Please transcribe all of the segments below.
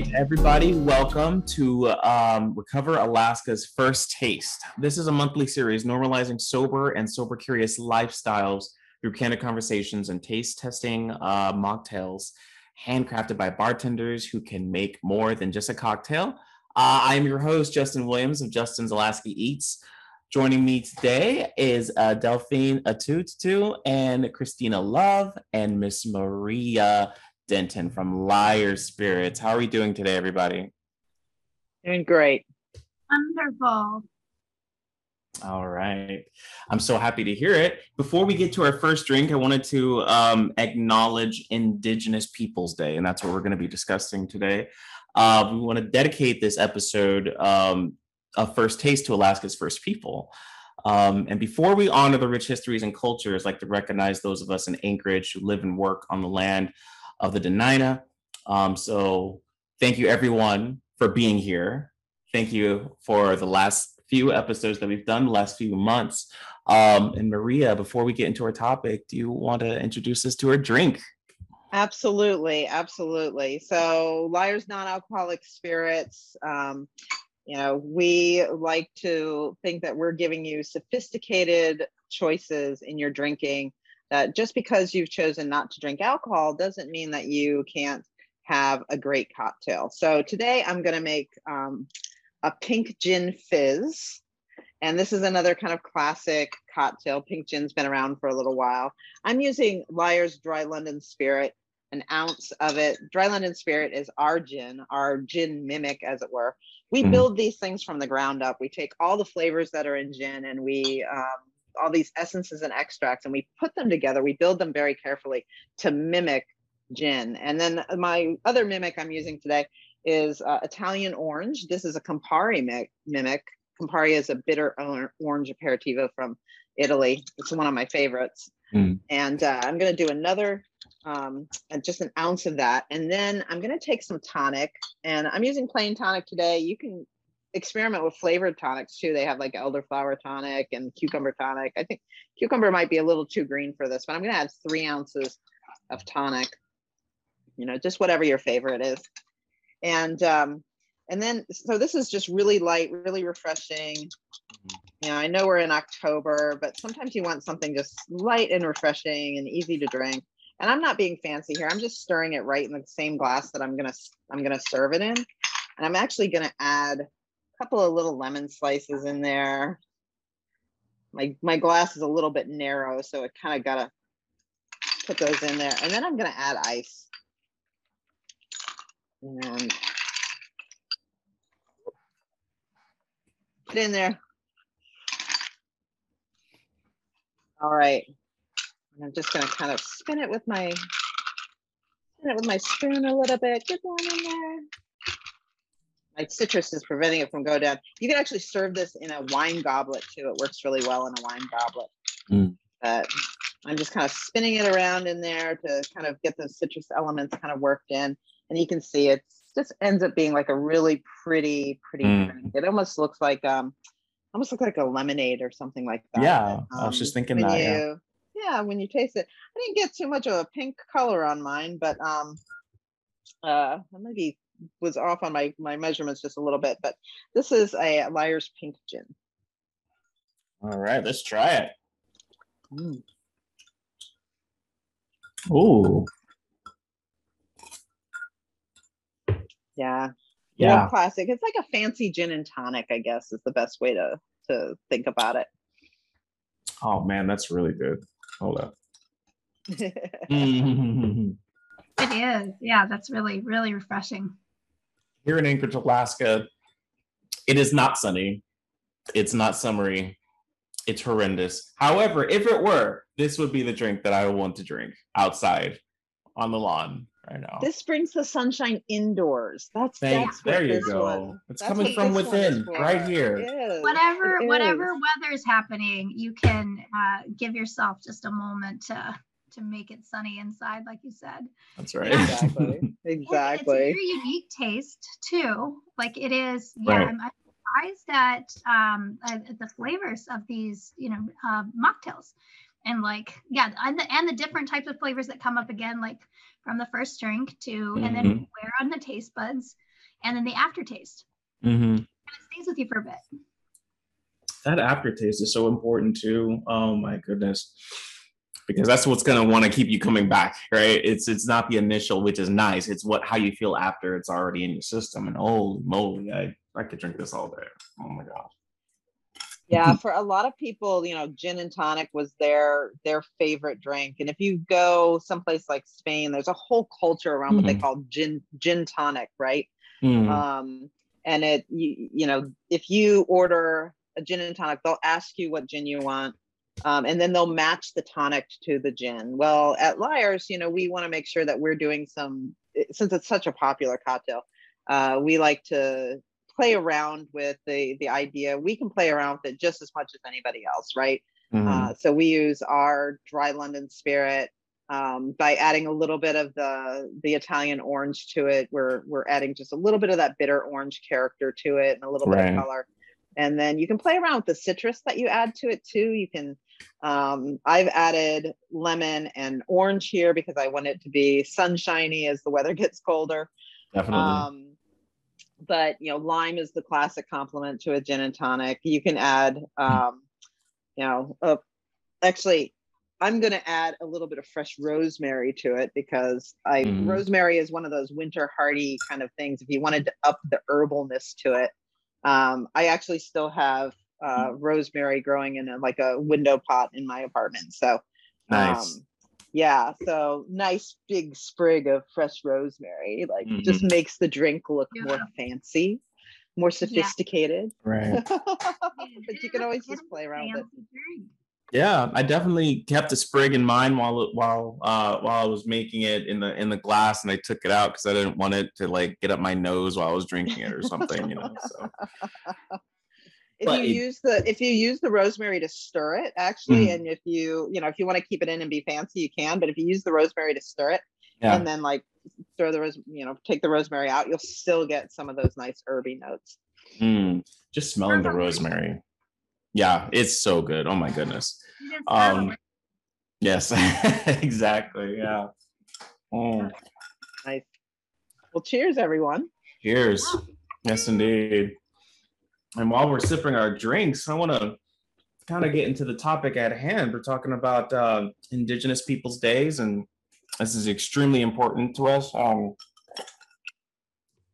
right, everybody, welcome to um, Recover Alaska's First Taste. This is a monthly series normalizing sober and sober curious lifestyles through candid conversations and taste testing uh, mocktails handcrafted by bartenders who can make more than just a cocktail. Uh, I am your host, Justin Williams of Justin's Alaska Eats. Joining me today is uh, Delphine Atutu and Christina Love and Miss Maria Denton from Lyre's Spirits. How are we doing today, everybody? Doing great. Wonderful. All right. I'm so happy to hear it. Before we get to our first drink, I wanted to um, acknowledge Indigenous Peoples Day, and that's what we're going to be discussing today. Uh, we want to dedicate this episode um, of First Taste to Alaska's First People. Um, and before we honor the rich histories and cultures, like to recognize those of us in Anchorage who live and work on the land of the Dena'ina. Um, so thank you everyone for being here. Thank you for the last few episodes that we've done, the last few months. Um, and Maria, before we get into our topic, do you want to introduce us to our drink? Absolutely, absolutely. So, Lyre's non-alcoholic spirits. Um, you know, we like to think that we're giving you sophisticated choices in your drinking. That just because you've chosen not to drink alcohol doesn't mean that you can't have a great cocktail. So today I'm going to make um, a pink gin fizz. And this is another kind of classic cocktail. Pink gin's been around for a little while. I'm using Lyre's Dry London Spirit, an ounce of it. Dry London Spirit is our gin, our gin mimic, as it were. We mm. build these things from the ground up. We take all the flavors that are in gin and we, um, all these essences and extracts, and we put them together. We build them very carefully to mimic gin. And then my other mimic I'm using today is uh, Italian orange. This is a Campari mimic. Campari is a bitter orange aperitivo from Italy. It's one of my favorites. Mm. And uh, I'm going to do another, um, just an ounce of that. And then I'm going to take some tonic. And I'm using plain tonic today. You can experiment with flavored tonics too. They have like elderflower tonic and cucumber tonic. I think cucumber might be a little too green for this, but I'm going to add three ounces of tonic. You know, just whatever your favorite is and um, and then so this is just really light, really refreshing. Mm-hmm. You know, I know we're in October, but sometimes you want something just light and refreshing and easy to drink. And I'm not being fancy here. I'm just stirring it right in the same glass that I'm gonna I'm gonna serve it in. And I'm actually gonna add couple of little lemon slices in there. My my glass is a little bit narrow, so it kind of gotta put those in there. And then I'm gonna add ice and put in there. All right. And I'm just gonna kind of spin it with my spin it with my spoon a little bit. Get that in there. My citrus is preventing it from going down. You can actually serve this in a wine goblet too. It works really well in a wine goblet. Mm. But I'm just kind of spinning it around in there to kind of get the citrus elements kind of worked in and you can see it just ends up being like a really pretty, pretty mm. drink. It almost looks like um almost looks like a lemonade or something like that. Yeah, um, I was just um, thinking that. You, yeah. yeah, when you taste it. I didn't get too much of a pink color on mine, but um uh maybe was off on my my measurements just a little bit, but this is a Lyre's Pink Gin. All right, let's try it. Mm. Ooh. Yeah. Yeah. classic. It's like a fancy gin and tonic, I guess, is the best way to to think about it. Oh man, that's really good. Hold up. It is. Yeah, that's really, really refreshing. Here in Anchorage, Alaska, it is not sunny. It's not summery. It's horrendous. However, if it were, this would be the drink that I would want to drink outside on the lawn right now. This brings the sunshine indoors. That's Thanks. That's there you go. One, it's coming from within, right here. Whatever whatever weather is happening, you can uh, give yourself just a moment to to make it sunny inside, like you said. That's right. Exactly. exactly. It's a very unique taste too. Like it is. Yeah. Right. I'm, surprised at um, at the flavors of these, you know, uh, mocktails and like yeah and the, and the different types of flavors that come up again like from the first drink to mm-hmm. and then mm-hmm. where on the taste buds and then the aftertaste. Mm-hmm. it stays with you for a bit. That aftertaste is so important too. Oh my goodness. Because that's what's gonna want to keep you coming back, right? It's it's not the initial, which is nice. It's what how you feel after it's already in your system. And holy moly, I I could drink this all day. Oh my gosh. Yeah, for a lot of people, you know, gin and tonic was their their favorite drink. And if you go someplace like Spain, there's a whole culture around mm-hmm. what they mm-hmm. call gin gin tonic, right? Mm. Um, and it you, you know, if you order a gin and tonic, they'll ask you what gin you want. Um, and then they'll match the tonic to the gin. Well, at Lyre's, you know, we want to make sure that we're doing some, since it's such a popular cocktail, uh, we like to play around with the the idea. We can play around with it just as much as anybody else, right? Mm-hmm. Uh, so we use our dry London spirit um, by adding a little bit of the the Italian orange to it. We're we're adding just a little bit of that bitter orange character to it and a little right. bit of color. And then you can play around with the citrus that you add to it too. You can, um, I've added lemon and orange here because I want it to be sunshiny as the weather gets colder. Definitely. Um, but you know, lime is the classic complement to a gin and tonic. You can add, um, you know, uh, actually, I'm going to add a little bit of fresh rosemary to it because I mm. rosemary is one of those winter hardy kind of things. If you wanted to up the herbalness to it, um, I actually still have uh, rosemary growing in a, like a window pot in my apartment. So, nice. Um, yeah, so nice big sprig of fresh rosemary, like mm-hmm. just makes the drink look yeah. more fancy, more sophisticated. Yeah. Right. but you can always just play around with it. Yeah, I definitely kept a sprig in mind while while uh, while I was making it in the in the glass, and I took it out because I didn't want it to like get up my nose while I was drinking it or something, you know. So if but you it, use the if you use the rosemary to stir it actually mm-hmm. and if you you know if you want to keep it in and be fancy you can but if you use the rosemary to stir it yeah. and then like throw the rose you know take the rosemary out you'll still get some of those nice herby notes. Mm, just smelling the rosemary. Yeah it's so good. Oh my goodness. Um yes exactly yeah. Oh. nice. Well cheers everyone. Cheers. Yes indeed and while we're sipping our drinks, I want to kind of get into the topic at hand. We're talking about uh, Indigenous Peoples Days, and this is extremely important to us, um,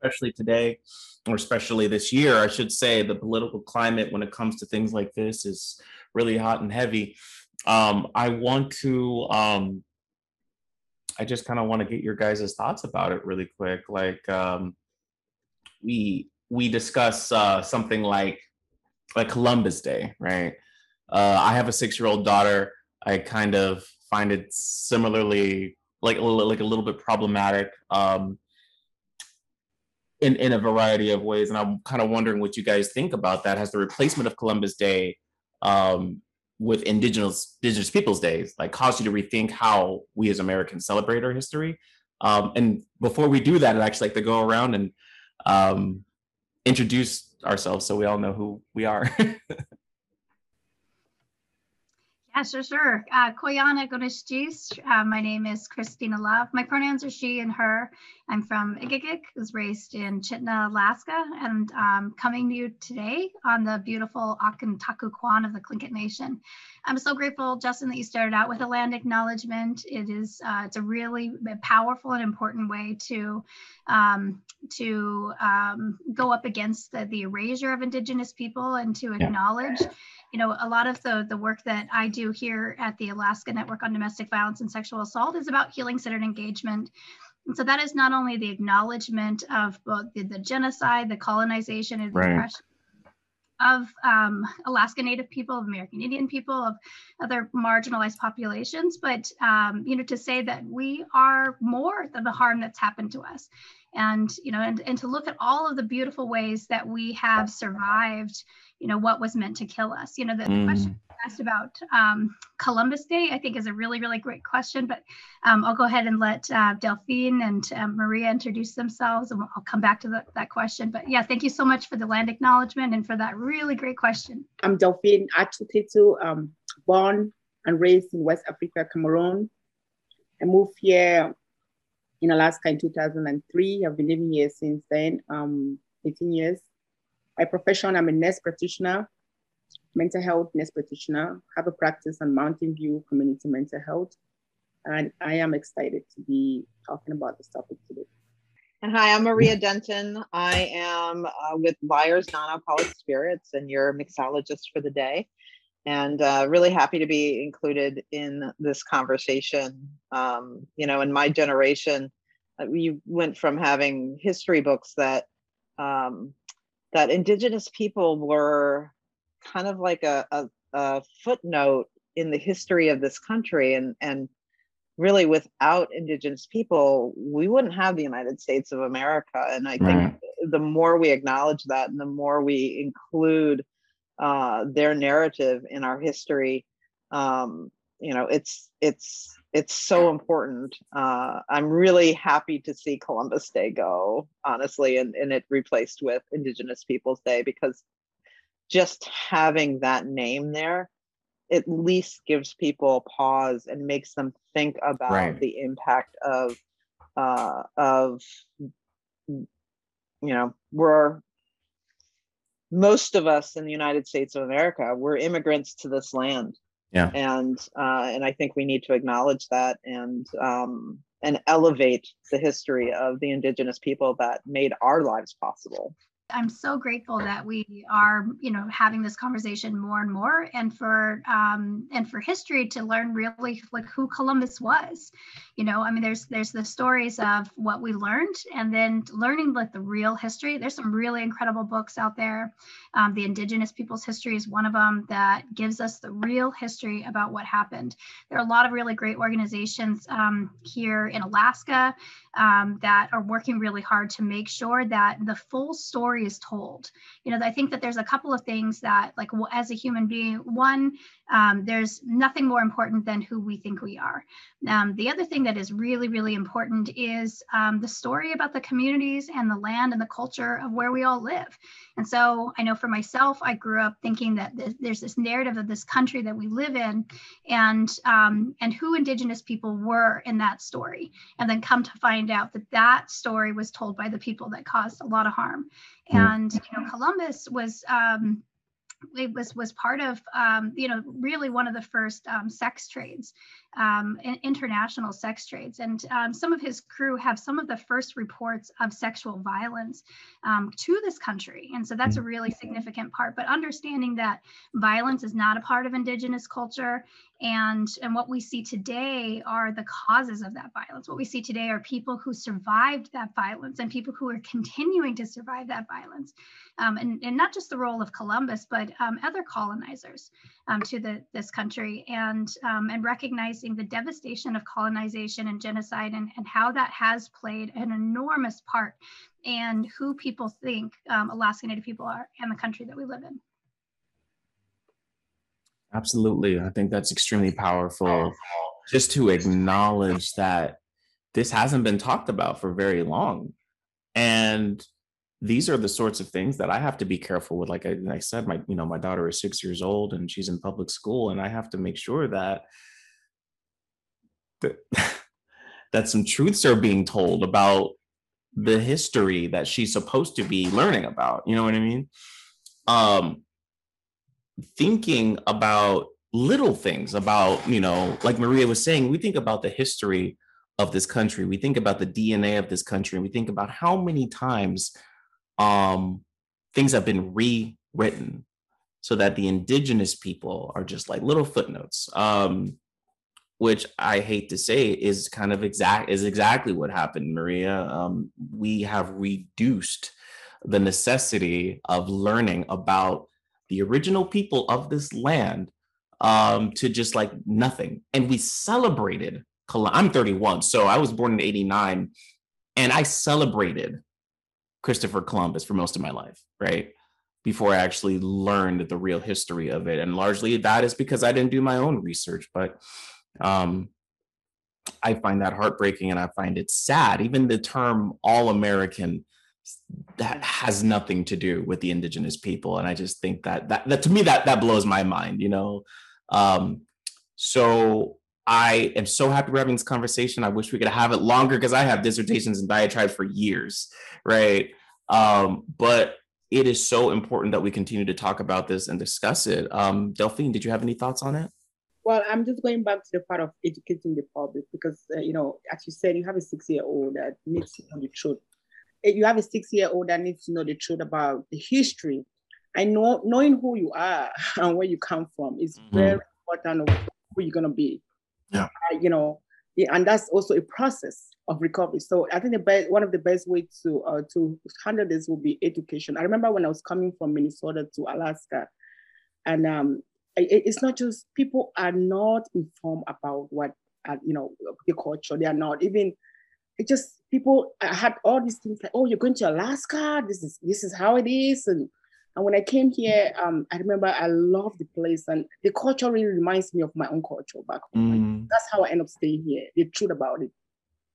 especially today, or especially this year. I should say the political climate when it comes to things like this is really hot and heavy. Um, I want to, um, I just kind of want to get your guys' thoughts about it really quick. Like, um, we we discuss uh, something like like Columbus Day, right? Uh, I have a six year old daughter. I kind of find it similarly like like a little bit problematic um, in in a variety of ways, and I'm kind of wondering what you guys think about that. Has the replacement of Columbus Day um, with Indigenous Indigenous Peoples Days like caused you to rethink how we as Americans celebrate our history? Um, and before we do that, I'd actually like to go around and um, introduce ourselves so we all know who we are. Yeah, sure, sure. Uh, Koyana Gonishjis. Uh, my name is Christina Love. My pronouns are she and her. I'm from Igigik, was raised in Chitina, Alaska, and um, coming to you today on the beautiful Akantaku Kwan of the Tlingit Nation. I'm so grateful, Justin, that you started out with a land acknowledgement. It is uh, it's a really powerful and important way to um, to um, go up against the, the erasure of Indigenous people and to acknowledge. Yeah you know, a lot of the, the work that I do here at the Alaska Network on Domestic Violence and Sexual Assault is about healing centered engagement. And so that is not only the acknowledgement of both the, the genocide, the colonization, and right. oppression of um, Alaska Native people, of American Indian people, of other marginalized populations, but um, you know, to say that we are more than the harm that's happened to us, and you know, and, and to look at all of the beautiful ways that we have survived you know what was meant to kill us you know the mm. question asked about um, columbus day i think is a really really great question but um, i'll go ahead and let uh, delphine and uh, maria introduce themselves and i'll come back to the, that question but yeah thank you so much for the land acknowledgement and for that really great question i'm delphine achutitu um, born and raised in west africa cameroon i moved here in Alaska in 2003. I've been living here since then, um, 18 years. By profession, I'm a nurse practitioner, mental health nurse practitioner, have a practice on Mountain View Community Mental Health. And I am excited to be talking about this topic today. And hi, I'm Maria Denton. I am uh, with Lyre's Non-Alcoholic Spirits and your mixologist for the day. And uh, really happy to be included in this conversation. Um, you know, in my generation, uh, we went from having history books that um, that Indigenous people were kind of like a, a, a footnote in the history of this country, and and really without indigenous people we wouldn't have the united states of america and i think right. the more we acknowledge that and the more we include uh, their narrative in our history um, you know it's it's it's so important uh, i'm really happy to see columbus day go honestly and, and it replaced with indigenous peoples day because just having that name there at least gives people pause and makes them think about right. the impact of uh, of you know we're most of us in the United States of America we're immigrants to this land. Yeah. And uh, and I think we need to acknowledge that and um, and elevate the history of the indigenous people that made our lives possible I'm so grateful that we are, you know, having this conversation more and more, and for um, and for history to learn really like who Columbus was. You know, I mean, there's there's the stories of what we learned, and then learning like the real history. There's some really incredible books out there. Um, the Indigenous Peoples History is one of them that gives us the real history about what happened. There are a lot of really great organizations um, here in Alaska um, that are working really hard to make sure that the full story is told. You know, I think that there's a couple of things that, like, as a human being, one, um, there's nothing more important than who we think we are. Um, the other thing that is really, really important is um, the story about the communities and the land and the culture of where we all live. And so I know for myself, I grew up thinking that th- there's this narrative of this country that we live in and um, and who indigenous people were in that story. And then come to find out that that story was told by the people that caused a lot of harm. Mm. And you know, Columbus was um, it was was part of um, you know really one of the first um, sex trades um, international sex trades. And um, some of his crew have some of the first reports of sexual violence um, to this country. And so that's a really significant part. But understanding that violence is not a part of Indigenous culture and, and what we see today are the causes of that violence. What we see today are people who survived that violence and people who are continuing to survive that violence. Um, and, and not just the role of Columbus, but um, other colonizers um, to the, this country and, and recognize recognizing the devastation of colonization and genocide and, and how that has played an enormous part in who people think um, Alaska Native people are and the country that we live in. Absolutely. I think that's extremely powerful just to acknowledge that this hasn't been talked about for very long. And these are the sorts of things that I have to be careful with. Like I, I, said, my you know my daughter is six years old and she's in public school, and I have to make sure that that, that some truths are being told about the history that she's supposed to be learning about. You know what I mean? Um, thinking about little things about, you know, like Maria was saying, we think about the history of this country. We think about the DNA of this country. And we think about how many times um, things have been rewritten so that the indigenous people are just like little footnotes. Um, which I hate to say is kind of exact is exactly what happened, Maria. Um, we have reduced the necessity of learning about the original people of this land um, to just like nothing, and we celebrated. I'm 31, so I was born in '89, and I celebrated Christopher Columbus for most of my life, right? Before I actually learned the real history of it, and largely that is because I didn't do my own research, but um, I find that heartbreaking and I find it sad. Even the term all American that has nothing to do with the indigenous people. And I just think that that, that to me that that blows my mind, you know. Um, so I am so happy we're having this conversation. I wish we could have it longer because I have dissertations and diatribes for years, right? Um, but it is so important that we continue to talk about this and discuss it. Um, Delphine, did you have any thoughts on it? Well, I'm just going back to the part of educating the public because, uh, you know, as you said, you have a six year old that needs to know the truth. You have a six year old that needs to know the truth about the history. I know knowing who you are and where you come from is mm-hmm. very important of who you're going to be. Yeah. Uh, you know, and that's also a process of recovery. So I think the best, one of the best ways to uh, to handle this will be education. I remember when I was coming from Minnesota to Alaska, and um, it's not just people are not informed about what uh, you know the culture. They are not even. It just people I had all these things like, oh, you're going to Alaska. This is this is how it is, and and when I came here, um, I remember I loved the place and the culture really reminds me of my own culture back home. Mm. That's how I end up staying here. The truth about it,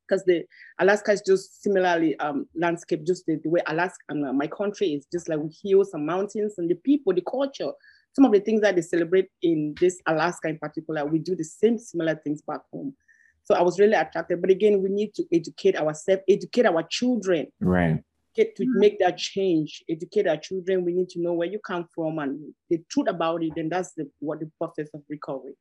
because the Alaska is just similarly um, landscape, just the, the way Alaska, uh, my country is just like hills and mountains and the people, the culture. Some of the things that they celebrate in this Alaska in particular, we do the same similar things back home. So I was really attracted. But again, we need to educate ourselves, educate our children. Right get to mm-hmm. make that change, educate our children. We need to know where you come from and the truth about it. And that's the, what the process of recovery.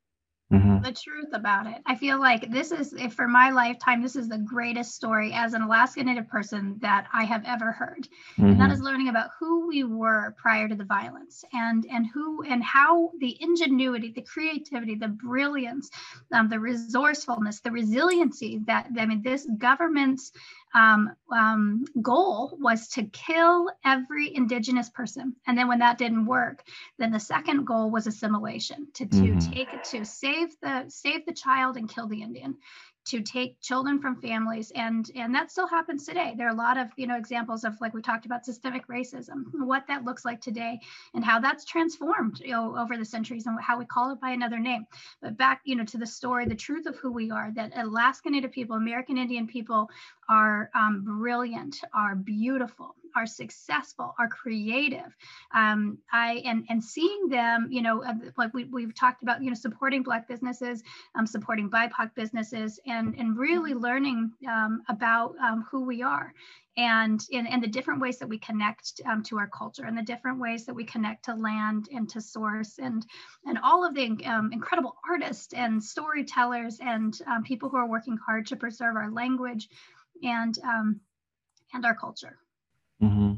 Mm-hmm. The truth about it. I feel like this is, if for my lifetime, this is the greatest story as an Alaska Native person that I have ever heard. Mm-hmm. And that mm-hmm. learning about who we were prior to the violence and and who and how the ingenuity, the creativity, the brilliance, um, the resourcefulness, the resiliency that I mean, this government's um, um, goal was to kill every indigenous person. And then when that didn't work, then the second goal was assimilation to, to mm-hmm. take it to save the save the child and kill the Indian to take children from families. And and that still happens today. There are a lot of you know examples of like we talked about systemic racism what that looks like today and how that's transformed you know over the centuries and how we call it by another name. But back you know to the story the truth of who we are that alaska native people american indian people are um, brilliant are beautiful are successful, are creative. Um, I and and seeing them, you know, like we we've talked about, you know, supporting Black businesses, um, supporting BIPOC businesses, and and really learning um, about um, who we are. And, in and the different ways that we connect um, to our culture and the different ways that we connect to land and to source and and all of the um, incredible artists and storytellers and people who are working hard to preserve our language and and our culture. Mm-hmm.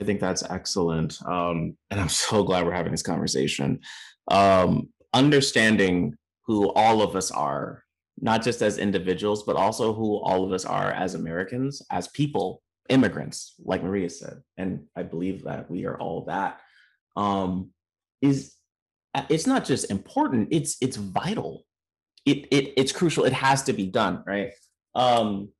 I think that's excellent. Um, and I'm so glad we're having this conversation. Um, understanding who all of us are, not just as individuals, but also who all of us are as Americans, as people, immigrants, like Maria said. And I believe that we are all that. Um, is it's not just important, it's it's vital. It, it it's crucial. It has to be done, right? Um,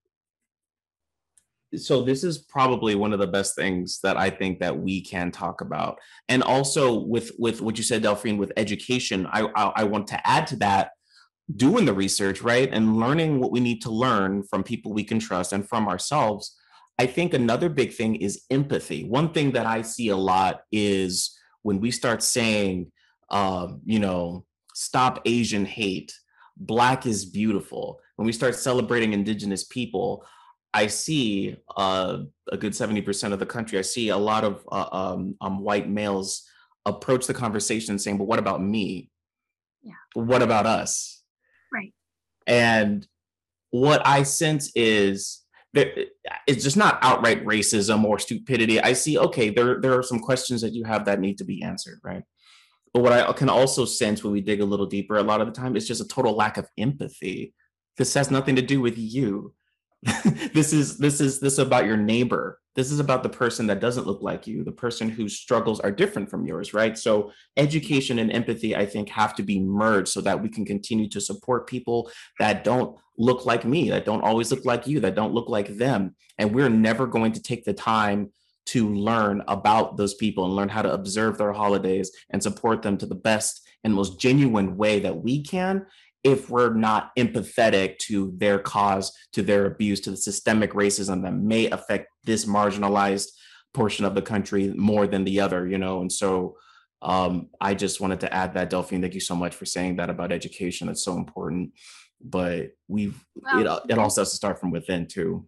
so this is probably one of the best things that I think that we can talk about. And also with with what you said, Delphine, with education, I, I, I want to add to that doing the research, right, and learning what we need to learn from people we can trust and from ourselves. I think another big thing is empathy. One thing that I see a lot is when we start saying, uh, you know, stop Asian hate, Black is beautiful. When we start celebrating Indigenous people, I see uh, a good 70% of the country, I see a lot of uh, um, um, white males approach the conversation saying, but what about me? Yeah. What about us? Right. And what I sense is that it's just not outright racism or stupidity. I see, okay, there, there are some questions that you have that need to be answered, right? But what I can also sense when we dig a little deeper, a lot of the time, is just a total lack of empathy. This has nothing to do with you this is this is this is about your neighbor. This is about the person that doesn't look like you the person whose struggles are different from yours right? So education and empathy i think have to be merged so that we can continue to support people that don't look like me that don't always look like you that don't look like them. And we're never going to take the time to learn about those people and learn how to observe their holidays and support them to the best and most genuine way that we can if we're not empathetic to their cause, to their abuse, to the systemic racism that may affect this marginalized portion of the country more than the other, you know. And so Um, I just wanted to add that, Delphine. Thank you so much for saying that about education. It's so important. But we've it, it also has to start from within too.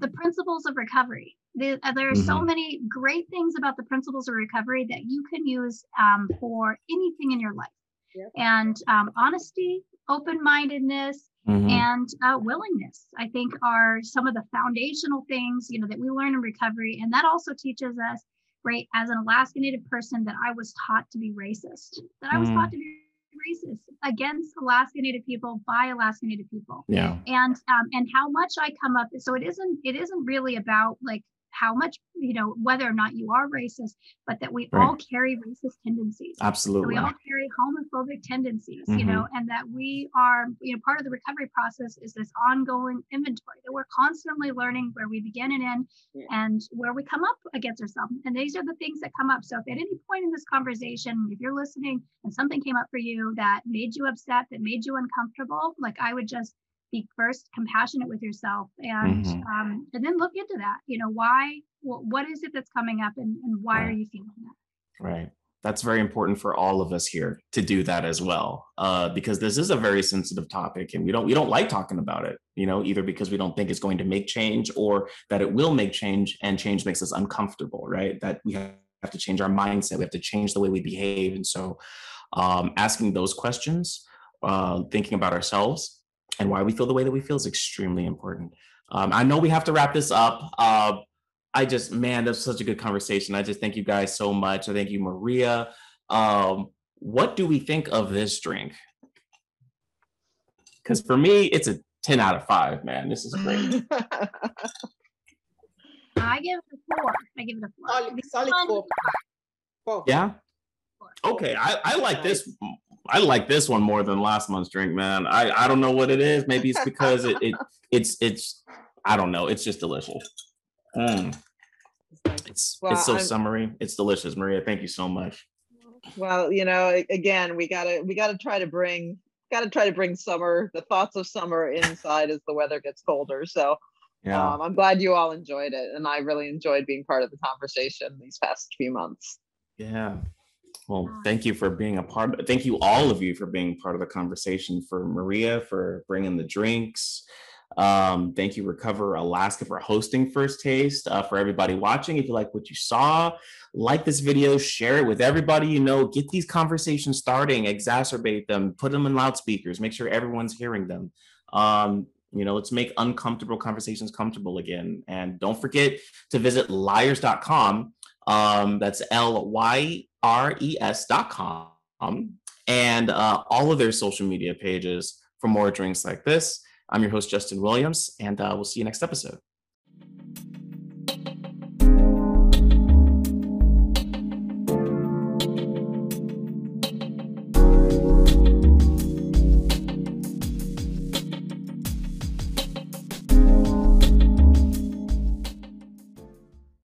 the principles of recovery. There, uh, there are so Mhm. many great things about the principles of recovery that you can use um, for anything in your life. Yep. And um, honesty, open mindedness, Mhm. and uh, willingness, I think, are some of the foundational things you know that we learn in recovery, and that also teaches us, right, as an Alaska Native person, that I was taught to be racist, that I was Mm. taught to be racist against Alaska Native people by Alaska Native people Yeah. and um, and how much I come up. So it isn't it isn't really about like how much you know whether or not you are racist, but that we all carry racist tendencies. that Absolutely. We all carry homophobic tendencies, you know, mm-hmm. and that we are, you know, part of the recovery process is this ongoing inventory that we're constantly learning where we begin and end Yeah. and where we come up against ourselves. And these are the things that come up. So if at any point in this conversation, if you're listening and something came up for you that made you upset, that made you uncomfortable, like I would just be first compassionate with yourself and Mhm. um, and then look into that. You know, why wh- what is it that's coming up and, and why are you feeling that? Right. That's very important for all of us here to do that as well, uh, because this is a very sensitive topic, and we don't we don't like talking about it. You know, either because we don't think it's going to make change, or that it will make change, and change makes us uncomfortable. Right? That we have to change our mindset. We have to change the way we behave, and so um, asking those questions, uh, thinking about ourselves and why we feel the way that we feel is extremely important. Um, I know we have to wrap this up. Uh, I just, man, that's such a good conversation. I just thank you guys so much. I thank you, Maria. Um, what do we think of this drink? Because for me, it's a 10 out of five, man. This is great. I give it a four. I give it a four. Solid, solid four. Four. Yeah. four. Okay. I, I like this. I like this one more than last month's drink, man. I, I don't know what it is. Maybe it's because it, it it's it's I don't know. It's just delicious. Mm, it's Well, it's so I'm- summery. It's delicious, Maria. Thank you so much. well, you know, again, we gotta we gotta try to bring gotta try to bring summer, the thoughts of summer inside as the weather gets colder. So Yeah. um, I'm glad you all enjoyed it, and I really enjoyed being part of the conversation these past few months. Yeah. Well, thank you for being a part. Thank you, all of you, for being part of the conversation. For Maria for bringing the drinks. Um, thank you, Recover Alaska, for hosting First Taste. Uh, for everybody watching, if you like what you saw, like this video, share it with everybody you know. Get these conversations starting, exacerbate them, put them in loudspeakers, make sure everyone's hearing them. Um, you know, let's make uncomfortable conversations comfortable again. And don't forget to visit lyres.com um, that's L Y R E S dot com. And uh, all of their social media pages for more drinks like this. I'm your host, Justin Williams, and uh, we'll see you next episode.